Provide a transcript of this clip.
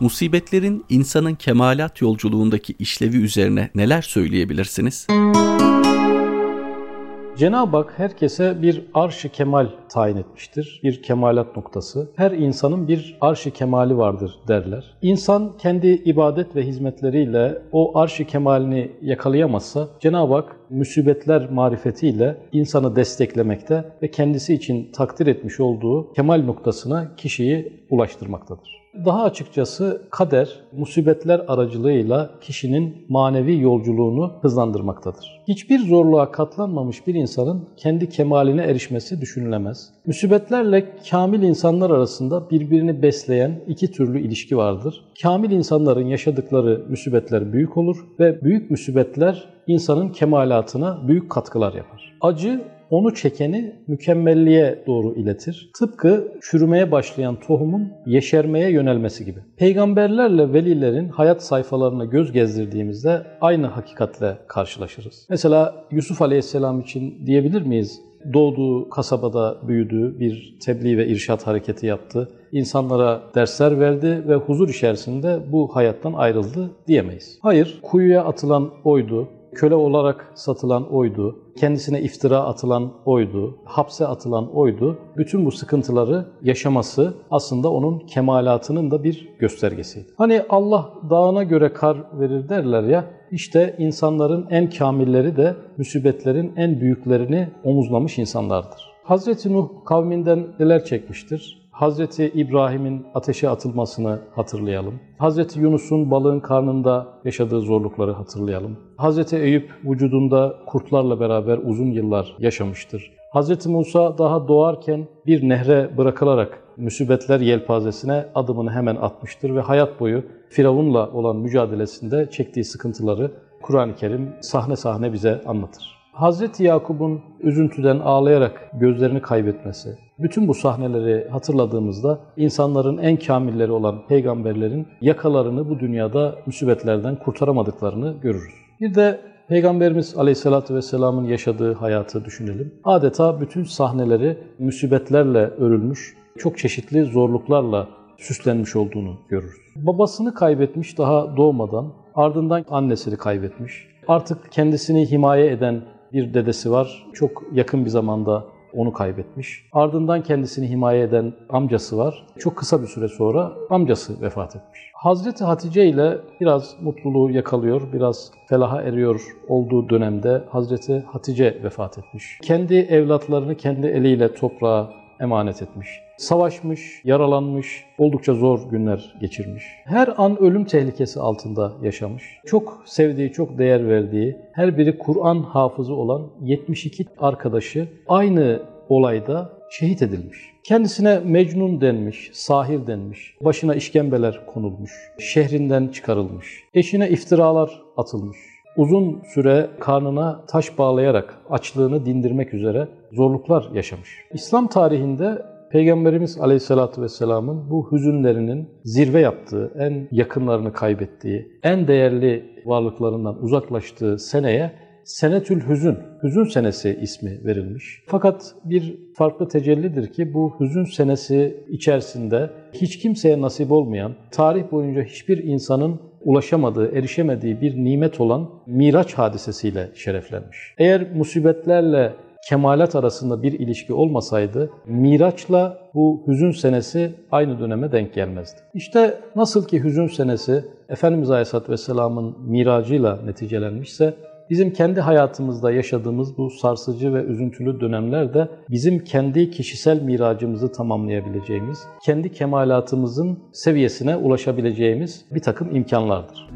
Musibetlerin insanın kemalat yolculuğundaki işlevi üzerine neler söyleyebilirsiniz? Cenab-ı Hak herkese bir arş-ı kemal tayin etmiştir. Bir kemalat noktası. Her insanın bir arş-ı kemali vardır derler. İnsan kendi ibadet ve hizmetleriyle o arş-ı kemalini yakalayamazsa Cenab-ı Hak musibetler marifetiyle insanı desteklemekte ve kendisi için takdir etmiş olduğu kemal noktasına kişiyi ulaştırmaktadır. Daha açıkçası kader, musibetler aracılığıyla kişinin manevi yolculuğunu hızlandırmaktadır. Hiçbir zorluğa katlanmamış bir insanın kendi kemaline erişmesi düşünülemez. Musibetlerle kamil insanlar arasında birbirini besleyen iki türlü ilişki vardır. Kamil insanların yaşadıkları musibetler büyük olur ve büyük musibetler insanın kemalatına büyük katkılar yapar. Acı onu çekeni mükemmelliğe doğru iletir. Tıpkı çürümeye başlayan tohumun yeşermeye yönelmesi gibi. Peygamberlerle velilerin hayat sayfalarına göz gezdirdiğimizde aynı hakikatle karşılaşırız. Mesela Yusuf Aleyhisselam için diyebilir miyiz? Doğduğu kasabada büyüdü, bir tebliğ ve irşat hareketi yaptı. İnsanlara dersler verdi ve huzur içerisinde bu hayattan ayrıldı diyemeyiz. Hayır, kuyuya atılan oydu, köle olarak satılan oydu, kendisine iftira atılan oydu, hapse atılan oydu. Bütün bu sıkıntıları yaşaması aslında onun kemalatının da bir göstergesiydi. Hani Allah dağına göre kar verir derler ya, işte insanların en kamilleri de müsibetlerin en büyüklerini omuzlamış insanlardır. Hazreti Nuh kavminden neler çekmiştir? Hazreti İbrahim'in ateşe atılmasını hatırlayalım. Hazreti Yunus'un balığın karnında yaşadığı zorlukları hatırlayalım. Hazreti Eyüp vücudunda kurtlarla beraber uzun yıllar yaşamıştır. Hazreti Musa daha doğarken bir nehre bırakılarak müsibetler yelpazesine adımını hemen atmıştır ve hayat boyu Firavun'la olan mücadelesinde çektiği sıkıntıları Kur'an-ı Kerim sahne sahne bize anlatır. Hazreti Yakup'un üzüntüden ağlayarak gözlerini kaybetmesi, bütün bu sahneleri hatırladığımızda insanların en kamilleri olan peygamberlerin yakalarını bu dünyada musibetlerden kurtaramadıklarını görürüz. Bir de Peygamberimiz Aleyhisselatü Vesselam'ın yaşadığı hayatı düşünelim. Adeta bütün sahneleri musibetlerle örülmüş, çok çeşitli zorluklarla süslenmiş olduğunu görürüz. Babasını kaybetmiş daha doğmadan, ardından annesini kaybetmiş. Artık kendisini himaye eden bir dedesi var. Çok yakın bir zamanda onu kaybetmiş. Ardından kendisini himaye eden amcası var. Çok kısa bir süre sonra amcası vefat etmiş. Hazreti Hatice ile biraz mutluluğu yakalıyor, biraz felaha eriyor olduğu dönemde Hazreti Hatice vefat etmiş. Kendi evlatlarını kendi eliyle toprağa emanet etmiş. Savaşmış, yaralanmış, oldukça zor günler geçirmiş. Her an ölüm tehlikesi altında yaşamış. Çok sevdiği, çok değer verdiği, her biri Kur'an hafızı olan 72 arkadaşı aynı olayda şehit edilmiş. Kendisine Mecnun denmiş, sahir denmiş, başına işkembeler konulmuş, şehrinden çıkarılmış, eşine iftiralar atılmış. Uzun süre karnına taş bağlayarak açlığını dindirmek üzere zorluklar yaşamış. İslam tarihinde Peygamberimiz Aleyhisselatü Vesselam'ın bu hüzünlerinin zirve yaptığı, en yakınlarını kaybettiği, en değerli varlıklarından uzaklaştığı seneye Senetül Hüzün, Hüzün senesi ismi verilmiş. Fakat bir farklı tecellidir ki bu hüzün senesi içerisinde hiç kimseye nasip olmayan, tarih boyunca hiçbir insanın ulaşamadığı, erişemediği bir nimet olan Miraç hadisesiyle şereflenmiş. Eğer musibetlerle kemalat arasında bir ilişki olmasaydı Miraç'la bu hüzün senesi aynı döneme denk gelmezdi. İşte nasıl ki hüzün senesi Efendimiz Aleyhisselatü Vesselam'ın miracıyla neticelenmişse bizim kendi hayatımızda yaşadığımız bu sarsıcı ve üzüntülü dönemlerde bizim kendi kişisel miracımızı tamamlayabileceğimiz, kendi kemalatımızın seviyesine ulaşabileceğimiz bir takım imkanlardır.